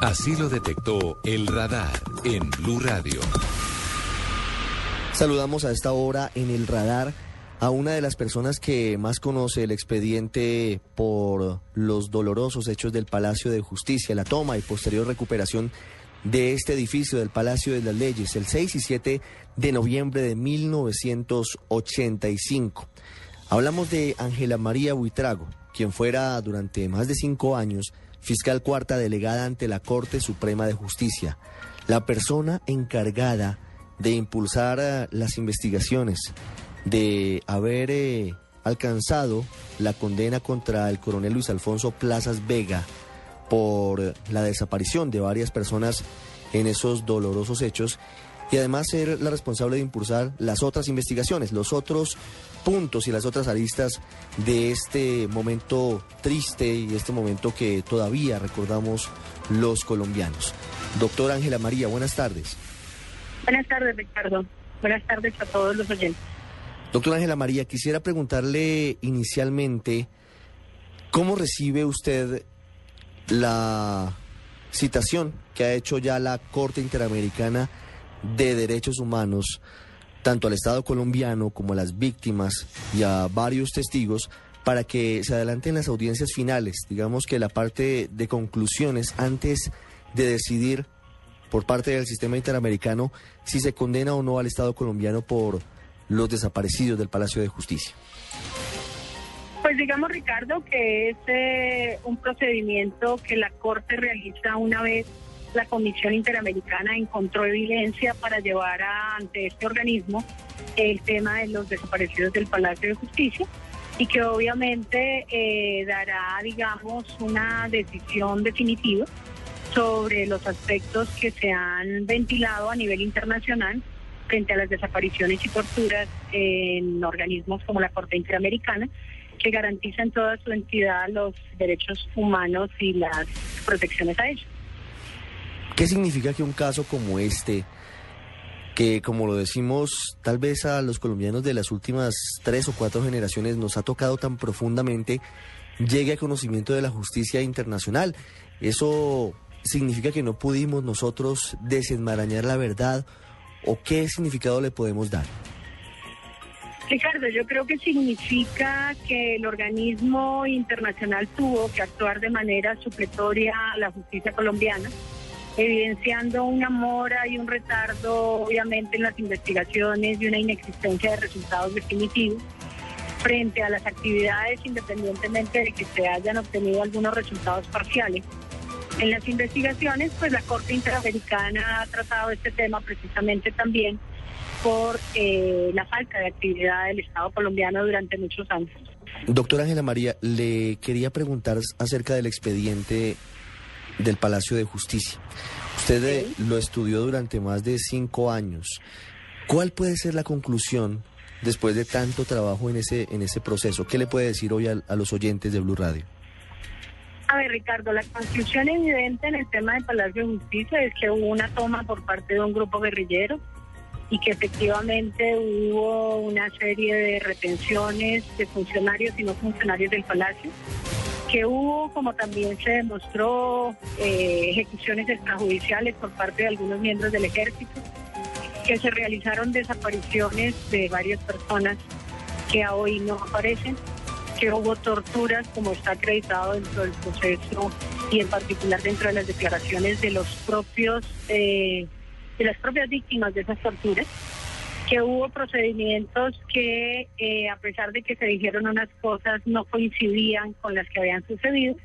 Así lo detectó el radar en Blue Radio. Saludamos a esta hora en el radar a una de las personas que más conoce el expediente por los dolorosos hechos del Palacio de Justicia, la toma y posterior recuperación de este edificio del Palacio de las Leyes el 6 y 7 de noviembre de 1985. Hablamos de Ángela María Buitrago, quien fuera durante más de cinco años fiscal cuarta delegada ante la Corte Suprema de Justicia, la persona encargada de impulsar eh, las investigaciones, de haber eh, alcanzado la condena contra el coronel Luis Alfonso Plazas Vega por la desaparición de varias personas en esos dolorosos hechos y además ser la responsable de impulsar las otras investigaciones, los otros puntos y las otras aristas de este momento triste y este momento que todavía recordamos los colombianos. Doctora Ángela María, buenas tardes. Buenas tardes, Ricardo. Buenas tardes a todos los oyentes. Doctora Ángela María, quisiera preguntarle inicialmente, ¿cómo recibe usted la citación que ha hecho ya la Corte Interamericana de Derechos Humanos, tanto al Estado colombiano como a las víctimas y a varios testigos, para que se adelanten las audiencias finales, digamos que la parte de conclusiones antes de decidir por parte del sistema interamericano si se condena o no al Estado colombiano por los desaparecidos del Palacio de Justicia. Pues digamos, Ricardo, que es eh, un procedimiento que la Corte realiza una vez la Comisión Interamericana encontró evidencia para llevar ante este organismo el tema de los desaparecidos del Palacio de Justicia y que obviamente eh, dará, digamos, una decisión definitiva sobre los aspectos que se han ventilado a nivel internacional frente a las desapariciones y torturas en organismos como la Corte Interamericana, que garantizan toda su entidad los derechos humanos y las protecciones a ellos. ¿Qué significa que un caso como este, que como lo decimos tal vez a los colombianos de las últimas tres o cuatro generaciones nos ha tocado tan profundamente, llegue a conocimiento de la justicia internacional? Eso significa que no pudimos nosotros desenmarañar la verdad o qué significado le podemos dar? Ricardo, yo creo que significa que el organismo internacional tuvo que actuar de manera supletoria a la justicia colombiana, evidenciando una mora y un retardo, obviamente, en las investigaciones y una inexistencia de resultados definitivos frente a las actividades, independientemente de que se hayan obtenido algunos resultados parciales. En las investigaciones, pues la Corte Interamericana ha tratado este tema precisamente también por eh, la falta de actividad del Estado colombiano durante muchos años. Doctora Ángela María, le quería preguntar acerca del expediente del Palacio de Justicia. Usted eh, lo estudió durante más de cinco años. ¿Cuál puede ser la conclusión después de tanto trabajo en ese, en ese proceso? ¿Qué le puede decir hoy a los oyentes de Blue Radio? A ver, Ricardo, la conclusión evidente en el tema del Palacio de Justicia es que hubo una toma por parte de un grupo guerrillero y que efectivamente hubo una serie de retenciones de funcionarios y no funcionarios del Palacio, que hubo, como también se demostró, eh, ejecuciones extrajudiciales por parte de algunos miembros del ejército, que se realizaron desapariciones de varias personas que hoy no aparecen que hubo torturas, como está acreditado dentro del proceso y en particular dentro de las declaraciones de los propios, eh, de las propias víctimas de esas torturas, que hubo procedimientos que, eh, a pesar de que se dijeron unas cosas, no coincidían con las que habían sucedido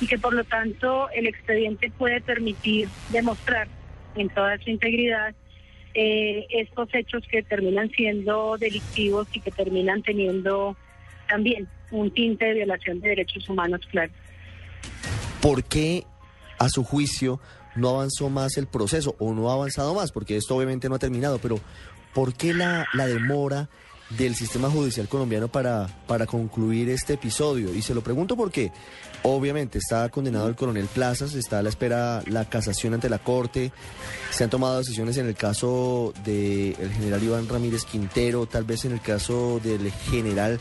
y que por lo tanto el expediente puede permitir demostrar en toda su integridad eh, estos hechos que terminan siendo delictivos y que terminan teniendo también un tinte de violación de derechos humanos, claro. ¿Por qué, a su juicio, no avanzó más el proceso o no ha avanzado más? Porque esto obviamente no ha terminado, pero ¿por qué la, la demora del sistema judicial colombiano para, para concluir este episodio? Y se lo pregunto porque obviamente está condenado el coronel Plazas, está a la espera la casación ante la Corte, se han tomado decisiones en el caso del general Iván Ramírez Quintero, tal vez en el caso del general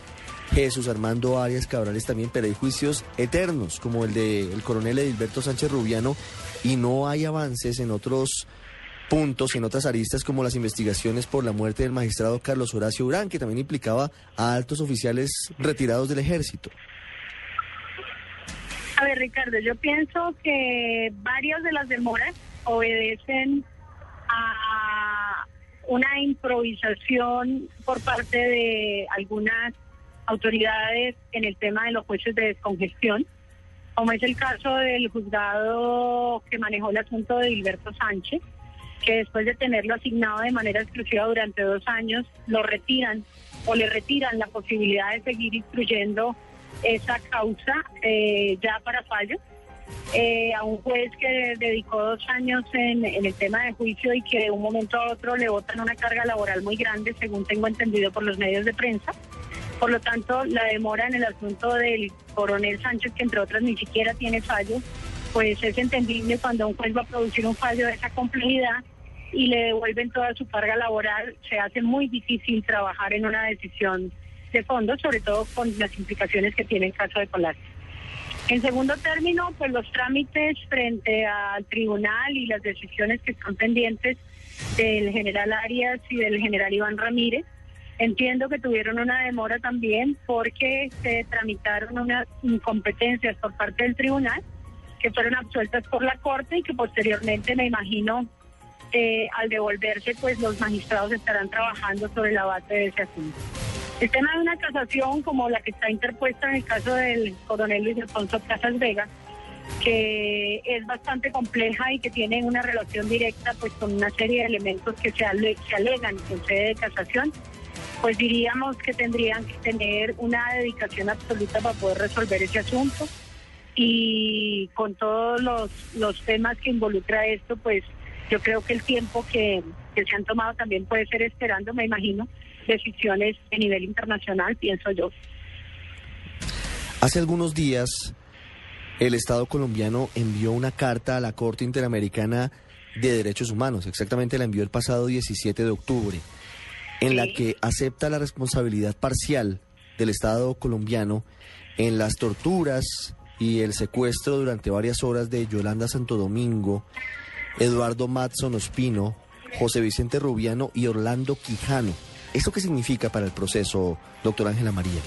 Jesús Armando Arias Cabrales también, pero hay juicios eternos, como el del coronel Edilberto Sánchez Rubiano, y no hay avances en otros puntos, en otras aristas, como las investigaciones por la muerte del magistrado Carlos Horacio Urán, que también implicaba a altos oficiales retirados del ejército. A ver, Ricardo, yo pienso que varias de las demoras obedecen a una improvisación por parte de algunas autoridades en el tema de los jueces de descongestión, como es el caso del juzgado que manejó el asunto de Gilberto Sánchez, que después de tenerlo asignado de manera exclusiva durante dos años, lo retiran o le retiran la posibilidad de seguir instruyendo esa causa eh, ya para fallo. Eh, a un juez que dedicó dos años en, en, el tema de juicio y que de un momento a otro le botan una carga laboral muy grande, según tengo entendido por los medios de prensa. Por lo tanto, la demora en el asunto del coronel Sánchez, que entre otras ni siquiera tiene fallo, pues es entendible cuando un juez va a producir un fallo de esa complejidad y le devuelven toda su carga laboral, se hace muy difícil trabajar en una decisión de fondo, sobre todo con las implicaciones que tiene el caso de Polaris. En segundo término, pues los trámites frente al tribunal y las decisiones que están pendientes del general Arias y del general Iván Ramírez, entiendo que tuvieron una demora también porque se tramitaron unas incompetencias por parte del tribunal que fueron absueltas por la Corte y que posteriormente, me imagino, eh, al devolverse, pues los magistrados estarán trabajando sobre la base de ese asunto. El tema de una casación como la que está interpuesta en el caso del coronel Luis Alfonso Casas Vega, que es bastante compleja y que tiene una relación directa pues con una serie de elementos que se, se alegan en sede de casación, pues diríamos que tendrían que tener una dedicación absoluta para poder resolver ese asunto y con todos los, los temas que involucra esto, pues yo creo que el tiempo que, que se han tomado también puede ser esperando, me imagino, decisiones a nivel internacional, pienso yo. Hace algunos días, el Estado colombiano envió una carta a la Corte Interamericana de Derechos Humanos, exactamente la envió el pasado 17 de octubre, en la que acepta la responsabilidad parcial del Estado colombiano en las torturas y el secuestro durante varias horas de Yolanda Santo Domingo, Eduardo Matson Ospino, José Vicente Rubiano y Orlando Quijano. ¿Esto qué significa para el proceso, doctor Ángela María?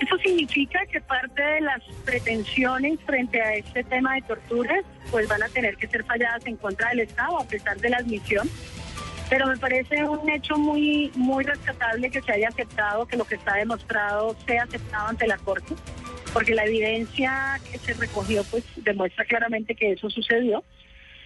Eso significa que parte de las pretensiones frente a este tema de torturas pues van a tener que ser falladas en contra del Estado a pesar de la admisión. Pero me parece un hecho muy muy rescatable que se haya aceptado, que lo que está demostrado sea aceptado ante la Corte, porque la evidencia que se recogió pues demuestra claramente que eso sucedió.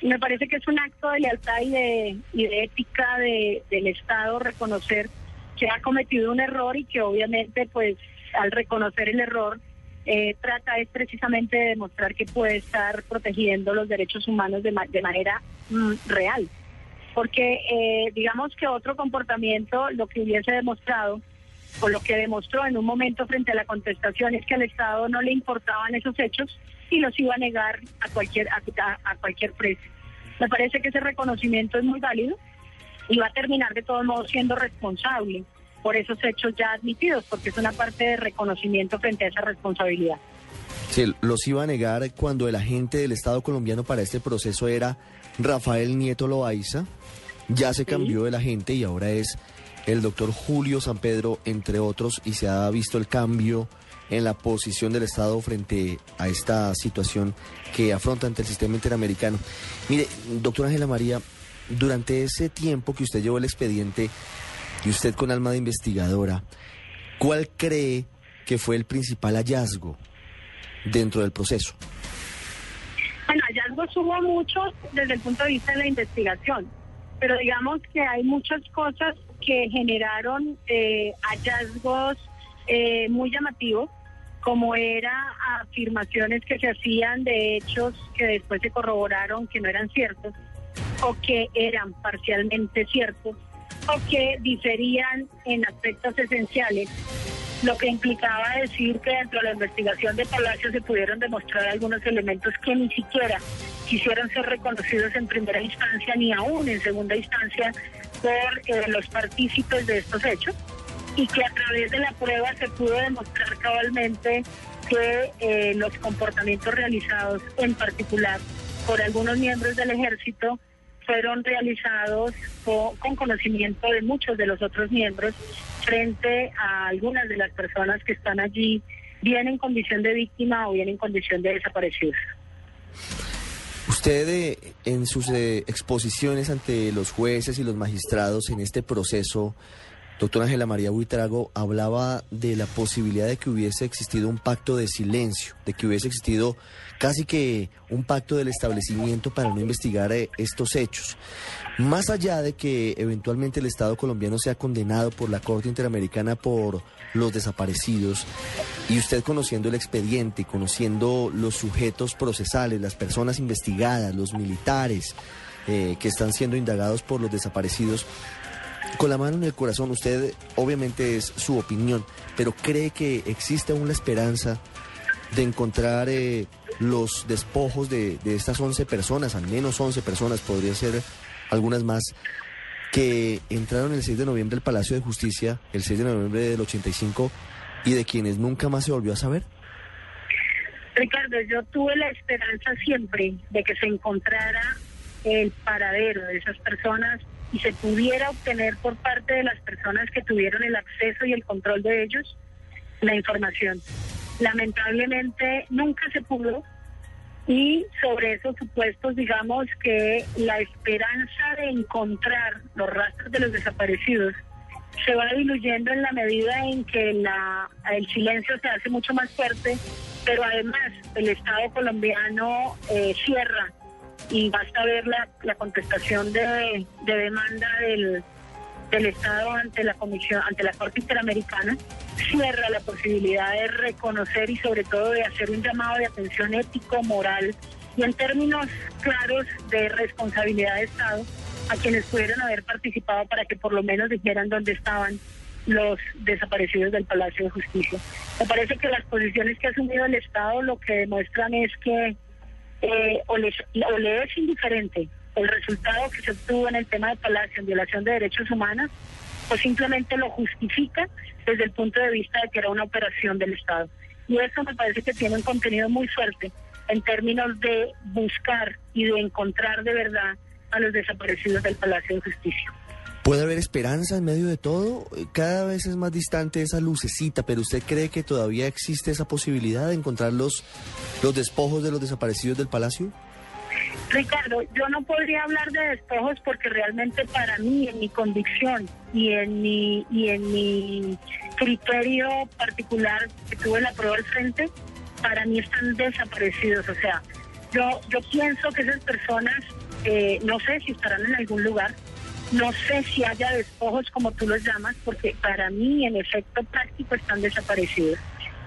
Me parece que es un acto de lealtad y de, y de ética de, del Estado reconocer que ha cometido un error y que obviamente pues al reconocer el error eh, trata es precisamente de demostrar que puede estar protegiendo los derechos humanos de, de manera mm, real. Porque eh, digamos que otro comportamiento lo que hubiese demostrado o lo que demostró en un momento frente a la contestación es que al Estado no le importaban esos hechos y los iba a negar a cualquier a, a cualquier precio. Me parece que ese reconocimiento es muy válido y va a terminar de todos modos siendo responsable por esos hechos ya admitidos, porque es una parte de reconocimiento frente a esa responsabilidad. Sí, los iba a negar cuando el agente del Estado colombiano para este proceso era Rafael Nieto Loaiza. Ya se cambió el agente y ahora es el doctor Julio San Pedro, entre otros, y se ha visto el cambio en la posición del Estado frente a esta situación que afronta ante el sistema interamericano. Mire, doctora Ángela María, durante ese tiempo que usted llevó el expediente y usted con alma de investigadora, ¿cuál cree que fue el principal hallazgo dentro del proceso? Bueno, hallazgos hubo muchos desde el punto de vista de la investigación, pero digamos que hay muchas cosas que generaron eh, hallazgos eh, muy llamativos, como era afirmaciones que se hacían de hechos que después se corroboraron que no eran ciertos o que eran parcialmente ciertos o que diferían en aspectos esenciales, lo que implicaba decir que dentro de la investigación de Palacio se pudieron demostrar algunos elementos que ni siquiera quisieron ser reconocidos en primera instancia ni aún en segunda instancia por eh, los partícipes de estos hechos. Y que a través de la prueba se pudo demostrar cabalmente que eh, los comportamientos realizados en particular por algunos miembros del ejército fueron realizados con, conocimiento de muchos de los otros miembros frente a algunas de las personas que están allí, bien en condición de víctima o bien en condición de desaparecidos. Usted eh, en sus eh, exposiciones ante los jueces y los magistrados en este proceso Doctora Ángela María Buitrago hablaba de la posibilidad de que hubiese existido un pacto de silencio, de que hubiese existido casi que un pacto del establecimiento para no investigar eh, estos hechos. Más allá de que eventualmente el Estado colombiano sea condenado por la Corte Interamericana por los desaparecidos, y usted conociendo el expediente, conociendo los sujetos procesales, las personas investigadas, los militares eh, que están siendo indagados por los desaparecidos, con la mano en el corazón, usted obviamente es su opinión, pero cree que existe aún la esperanza de encontrar eh, los despojos de, estas 11 personas, al menos 11 personas, podría ser algunas más, que entraron el 6 de noviembre al Palacio de Justicia, el 6 de noviembre del 85, y de quienes nunca más se volvió a saber? Ricardo, yo tuve la esperanza siempre de que se encontrara el paradero de esas personas y se pudiera obtener por parte de las personas que tuvieron el acceso y el control de ellos la información. Lamentablemente nunca se pudo y sobre esos supuestos digamos que la esperanza de encontrar los rastros de los desaparecidos se va diluyendo en la medida en que la, el silencio se hace mucho más fuerte, pero además el Estado colombiano eh, cierra y basta ver la, la contestación de, demanda del, del Estado ante la Comisión, ante la Corte Interamericana, cierra la posibilidad de reconocer y sobre todo de hacer un llamado de atención ético, moral y en términos claros de responsabilidad de Estado a quienes pudieran haber participado para que por lo menos dijeran dónde estaban los desaparecidos del Palacio de Justicia. Me parece que las posiciones que ha asumido el Estado lo que demuestran es que eh, o, les, o le es indiferente el resultado que se obtuvo en el tema de Palacio en violación de derechos humanos, o simplemente lo justifica desde el punto de vista de que era una operación del Estado. Y eso me parece que tiene un contenido muy fuerte en términos de buscar y de encontrar de verdad a los desaparecidos del Palacio de Justicia. ¿Puede haber esperanza en medio de todo? Cada vez es más distante esa lucecita, pero ¿usted cree que todavía existe esa posibilidad de encontrar los, los despojos de los desaparecidos del palacio? Ricardo, yo no podría hablar de despojos porque realmente para mí, en mi convicción y en mi, y en mi criterio particular que tuve la prueba al frente, para mí están desaparecidos. O sea, yo, yo pienso que esas personas, eh, no sé si estarán en algún lugar, no sé si haya despojos como tú los llamas, porque para mí en efecto práctico están desaparecidos.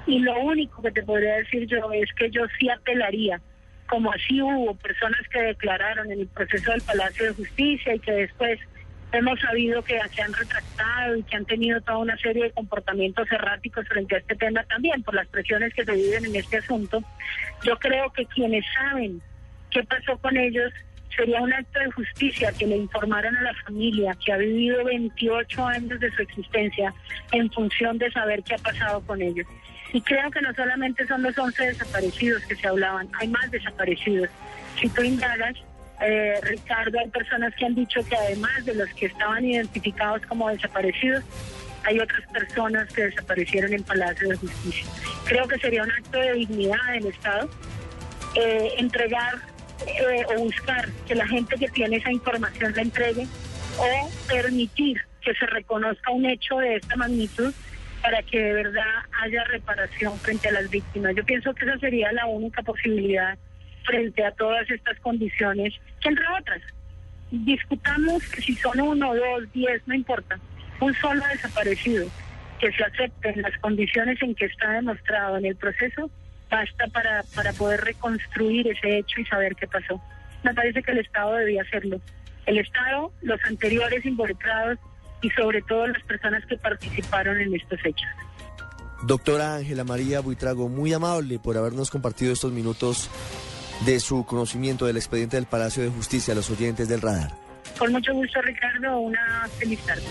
Y lo único que te podría decir yo es que yo sí apelaría, como así hubo personas que declararon en el proceso del Palacio de Justicia y que después hemos sabido que se han retractado y que han tenido toda una serie de comportamientos erráticos frente a este tema también por las presiones que se viven en este asunto. Yo creo que quienes saben qué pasó con ellos sería un acto de justicia que le informaran a la familia que ha vivido 28 años de su existencia en función de saber qué ha pasado con ellos. Y creo que no solamente son los 11 desaparecidos que se hablaban, hay más desaparecidos. Si tú indagas, eh, Ricardo, hay personas que han dicho que además de los que estaban identificados como desaparecidos, hay otras personas que desaparecieron en Palacio de Justicia. Creo que sería un acto de dignidad del Estado eh, entregar eh, o buscar que la gente que tiene esa información la entregue o permitir que se reconozca un hecho de esta magnitud para que de verdad haya reparación frente a las víctimas. Yo pienso que esa sería la única posibilidad frente a todas estas condiciones, que entre otras, discutamos si son uno, dos, diez, no importa, un solo desaparecido, que se acepten las condiciones en que está demostrado en el proceso basta para, para poder reconstruir ese hecho y saber qué pasó. Me parece que el Estado debía hacerlo. El Estado, los anteriores involucrados y sobre todo las personas que participaron en estos hechos. Doctora Ángela María Buitrago, muy amable por habernos compartido estos minutos de su conocimiento del expediente del Palacio de Justicia a los oyentes del radar. Con mucho gusto, Ricardo. Una feliz tarde.